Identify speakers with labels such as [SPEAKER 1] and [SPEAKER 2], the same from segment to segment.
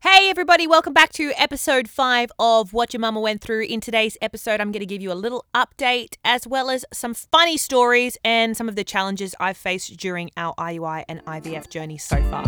[SPEAKER 1] Hey, everybody, welcome back to episode five of What Your Mama Went Through. In today's episode, I'm going to give you a little update as well as some funny stories and some of the challenges I've faced during our IUI and IVF journey so far.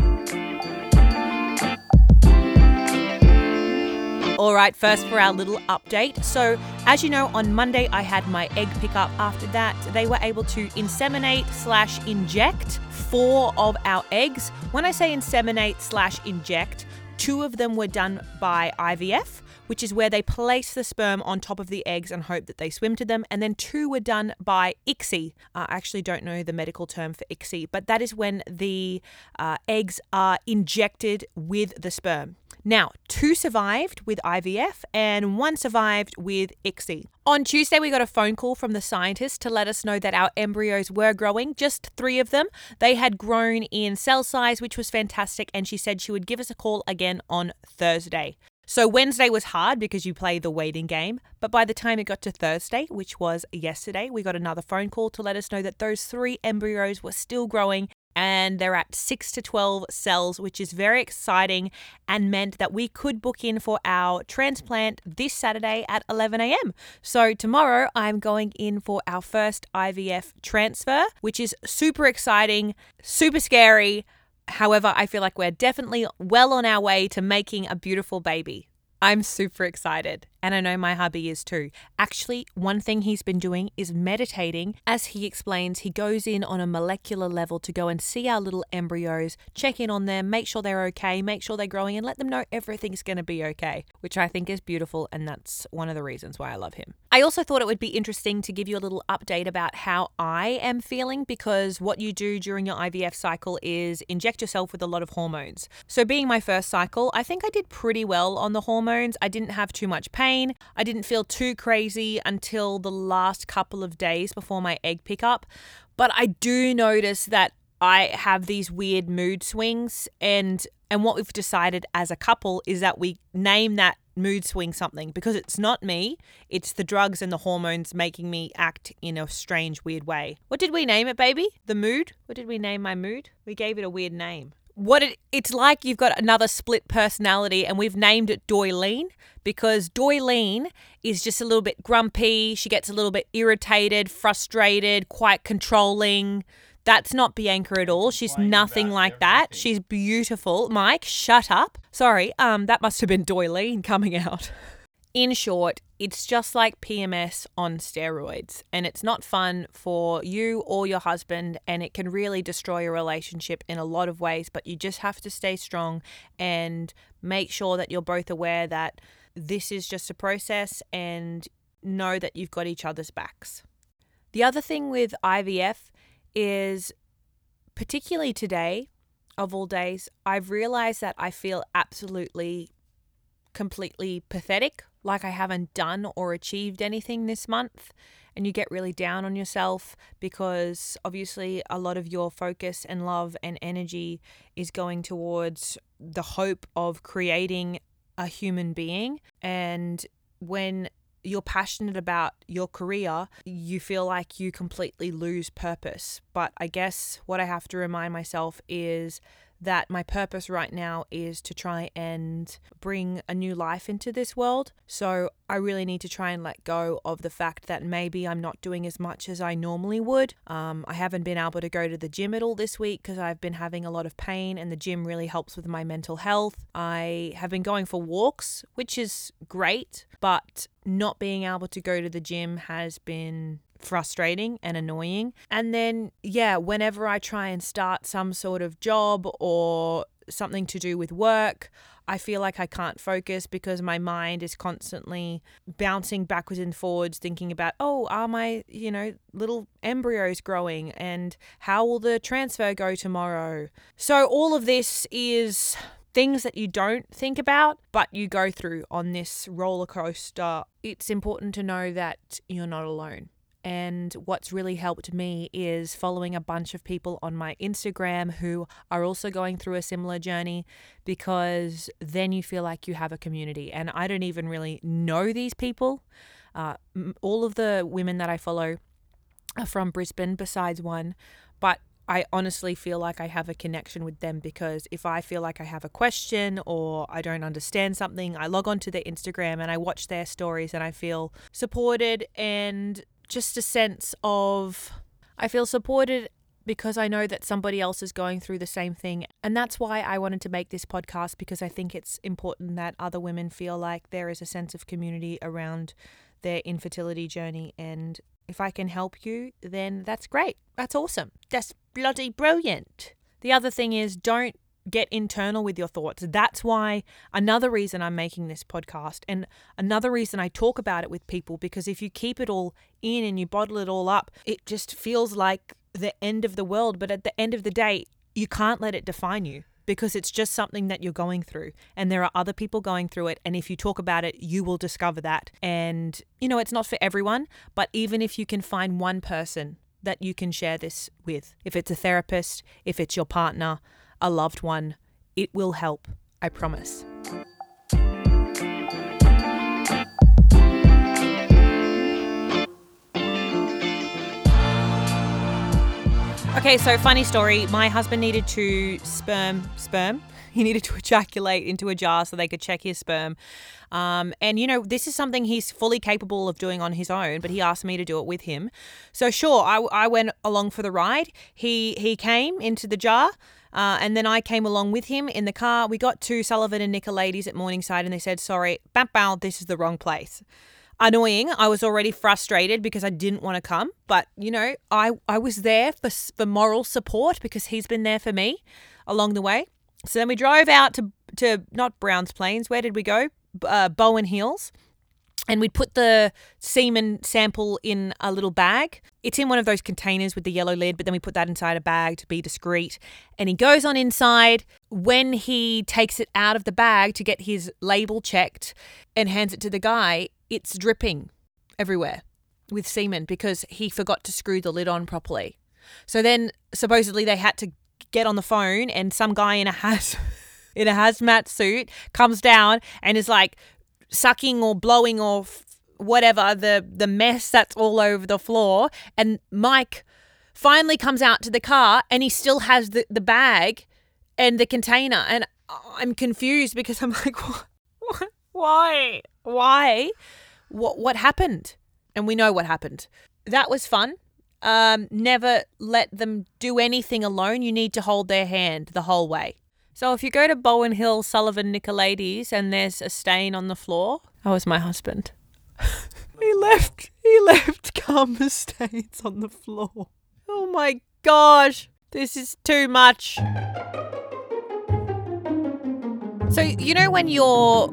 [SPEAKER 1] All right, first for our little update. So, as you know, on Monday I had my egg pickup. After that, they were able to inseminate slash inject four of our eggs. When I say inseminate slash inject, two of them were done by IVF, which is where they place the sperm on top of the eggs and hope that they swim to them. And then two were done by ICSI. Uh, I actually don't know the medical term for ICSI, but that is when the uh, eggs are injected with the sperm. Now, two survived with IVF and one survived with ICSI. On Tuesday, we got a phone call from the scientist to let us know that our embryos were growing, just three of them. They had grown in cell size, which was fantastic, and she said she would give us a call again on Thursday. So Wednesday was hard because you play the waiting game, but by the time it got to Thursday, which was yesterday, we got another phone call to let us know that those three embryos were still growing and they're at 6 to 12 cells, which is very exciting and meant that we could book in for our transplant this Saturday at 11 a.m. So, tomorrow I'm going in for our first IVF transfer, which is super exciting, super scary. However, I feel like we're definitely well on our way to making a beautiful baby. I'm super excited, and I know my hubby is too. Actually, one thing he's been doing is meditating. As he explains, he goes in on a molecular level to go and see our little embryos, check in on them, make sure they're okay, make sure they're growing, and let them know everything's going to be okay, which I think is beautiful, and that's one of the reasons why I love him. I also thought it would be interesting to give you a little update about how I am feeling because what you do during your IVF cycle is inject yourself with a lot of hormones. So, being my first cycle, I think I did pretty well on the hormones hormones. I didn't have too much pain. I didn't feel too crazy until the last couple of days before my egg pickup. But I do notice that I have these weird mood swings and and what we've decided as a couple is that we name that mood swing something because it's not me, it's the drugs and the hormones making me act in a strange weird way. What did we name it, baby? The mood? What did we name my mood? We gave it a weird name what it, it's like you've got another split personality and we've named it Doylene because Doylene is just a little bit grumpy, she gets a little bit irritated, frustrated, quite controlling. That's not Bianca at all. She's nothing like that. She's beautiful. Mike, shut up. Sorry, um that must have been Doylene coming out. In short, it's just like PMS on steroids, and it's not fun for you or your husband, and it can really destroy a relationship in a lot of ways. But you just have to stay strong and make sure that you're both aware that this is just a process and know that you've got each other's backs. The other thing with IVF is, particularly today, of all days, I've realized that I feel absolutely completely pathetic like I haven't done or achieved anything this month, and you get really down on yourself because obviously a lot of your focus and love and energy is going towards the hope of creating a human being. And when you're passionate about your career, you feel like you completely lose purpose. But I guess what I have to remind myself is that my purpose right now is to try and bring a new life into this world. So I really need to try and let go of the fact that maybe I'm not doing as much as I normally would. Um, I haven't been able to go to the gym at all this week because I've been having a lot of pain, and the gym really helps with my mental health. I have been going for walks, which is great, but not being able to go to the gym has been frustrating and annoying. And then, yeah, whenever I try and start some sort of job or something to do with work, I feel like I can't focus because my mind is constantly bouncing backwards and forwards, thinking about, oh, are my, you know, little embryos growing and how will the transfer go tomorrow? So, all of this is things that you don't think about, but you go through on this roller coaster. It's important to know that you're not alone. And what's really helped me is following a bunch of people on my Instagram who are also going through a similar journey because then you feel like you have a community. And I don't even really know these people. Uh, all of the women that I follow are from Brisbane, besides one. But I honestly feel like I have a connection with them because if I feel like I have a question or I don't understand something, I log onto their Instagram and I watch their stories and I feel supported and just a sense of I feel supported because I know that somebody else is going through the same thing. And that's why I wanted to make this podcast because I think it's important that other women feel like there is a sense of community around their infertility journey. And if I can help you, then that's great. That's awesome. That's bloody brilliant. The other thing is don't get internal with your thoughts. That's why another reason I'm making this podcast and another reason I talk about it with people because if you keep it all in and you bottle it all up, it just feels like the end of the world. But at the end of the day, you can't let it define you because it's just something that you're going through and there are other people going through it and if you talk about it you will discover that and you know it's not for everyone but even if you can find one person that you can share this with if it's a therapist if it's your partner a loved one it will help i promise Okay, so funny story. My husband needed to sperm, sperm. He needed to ejaculate into a jar so they could check his sperm. Um, and you know, this is something he's fully capable of doing on his own, but he asked me to do it with him. So sure, I, I went along for the ride. He he came into the jar. Uh, and then I came along with him in the car. We got to Sullivan and Nicolaides at Morningside, and they said, "Sorry, bam, bam, this is the wrong place." annoying. I was already frustrated because I didn't want to come, but you know, I I was there for for moral support because he's been there for me along the way. So then we drove out to to not Browns Plains. Where did we go? Uh, Bowen Hills. And we'd put the semen sample in a little bag. It's in one of those containers with the yellow lid, but then we put that inside a bag to be discreet. And he goes on inside. When he takes it out of the bag to get his label checked and hands it to the guy, it's dripping everywhere with semen because he forgot to screw the lid on properly. So then supposedly they had to get on the phone and some guy in a haz in a hazmat suit comes down and is like sucking or blowing or whatever the the mess that's all over the floor. And Mike finally comes out to the car and he still has the, the bag and the container. And I'm confused because I'm like what? why why what what happened? And we know what happened. That was fun. Um, never let them do anything alone. You need to hold their hand the whole way so if you go to bowen hill sullivan nicolaides and there's a stain on the floor that was my husband. He left he left karma stains on the floor. Oh my gosh this is too much. So you know when you're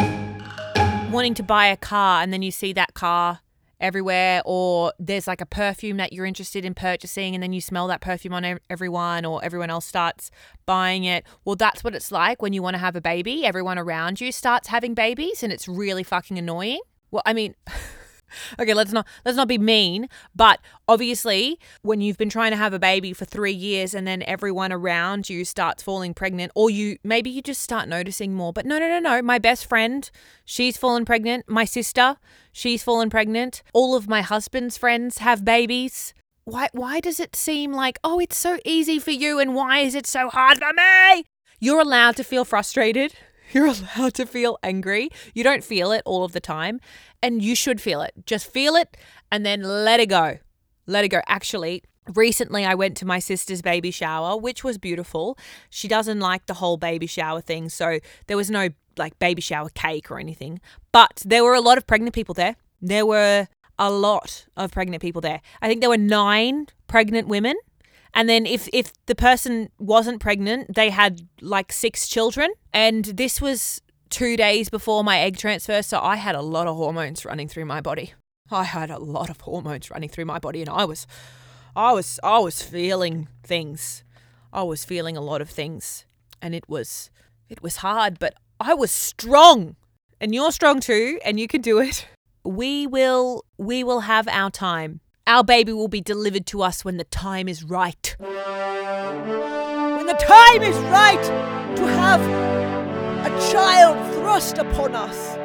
[SPEAKER 1] wanting to buy a car and then you see that car everywhere or there's like a perfume that you're interested in purchasing and then you smell that perfume on everyone or everyone else starts buying it well that's what it's like when you want to have a baby. Everyone around you starts having babies and it's really fucking annoying. Well i mean okay, let's not let's not be mean, but obviously when you've been trying to have a baby for 3 years and then everyone around you starts falling pregnant or you maybe you just start noticing more. But no, no, no, no. My best friend, she's fallen pregnant. My sister, she's fallen pregnant. All of my husband's friends have babies. Why why does it seem like, "Oh, it's so easy for you and why is it so hard for me?" You're allowed to feel frustrated. You're allowed to feel angry. You don't feel it all of the time, and you should feel it. Just feel it and then let it go. Let it go. Actually, recently I went to my sister's baby shower, which was beautiful. She doesn't like the whole baby shower thing, so there was no like baby shower cake or anything. But there were a lot of pregnant people there. There were a lot of pregnant people there. I think there were nine pregnant women and then if if the person wasn't pregnant, they had like six children. And this was two days before my egg transfer, so I had a lot of hormones running through my body. I had a lot of hormones running through my body and I was I was I was feeling things. I was feeling a lot of things. And it was it was hard, but I was strong. And you're strong too, and you can do it. We will we will have our time. Our baby will be delivered to us when the time is right. When the time is right to have a child thrust upon us.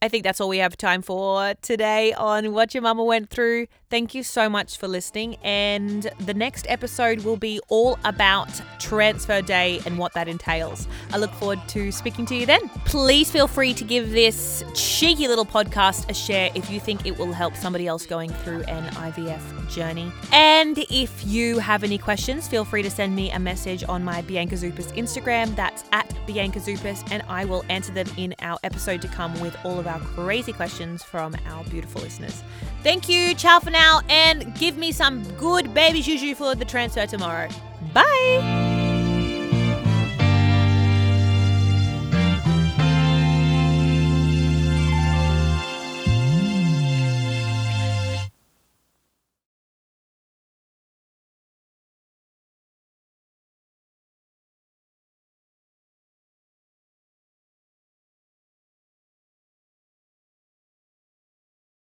[SPEAKER 1] I think that's all we have time for today on What Your Mama Went Through. Thank you so much for listening. And the next episode will be all about transfer day and what that entails. I look forward to speaking to you then. Please feel free to give this cheeky little podcast a share if you think it will help somebody else going through an IVF journey. And if you have any questions, feel free to send me a message on my Bianca Zouppas Instagram. That's at Bianca Zouppas, and I will answer them in our episode to come with all of our crazy questions from our beautiful listeners. Thank you, ciao for now, and give me some good baby juju for the transfer tomorrow. Bye!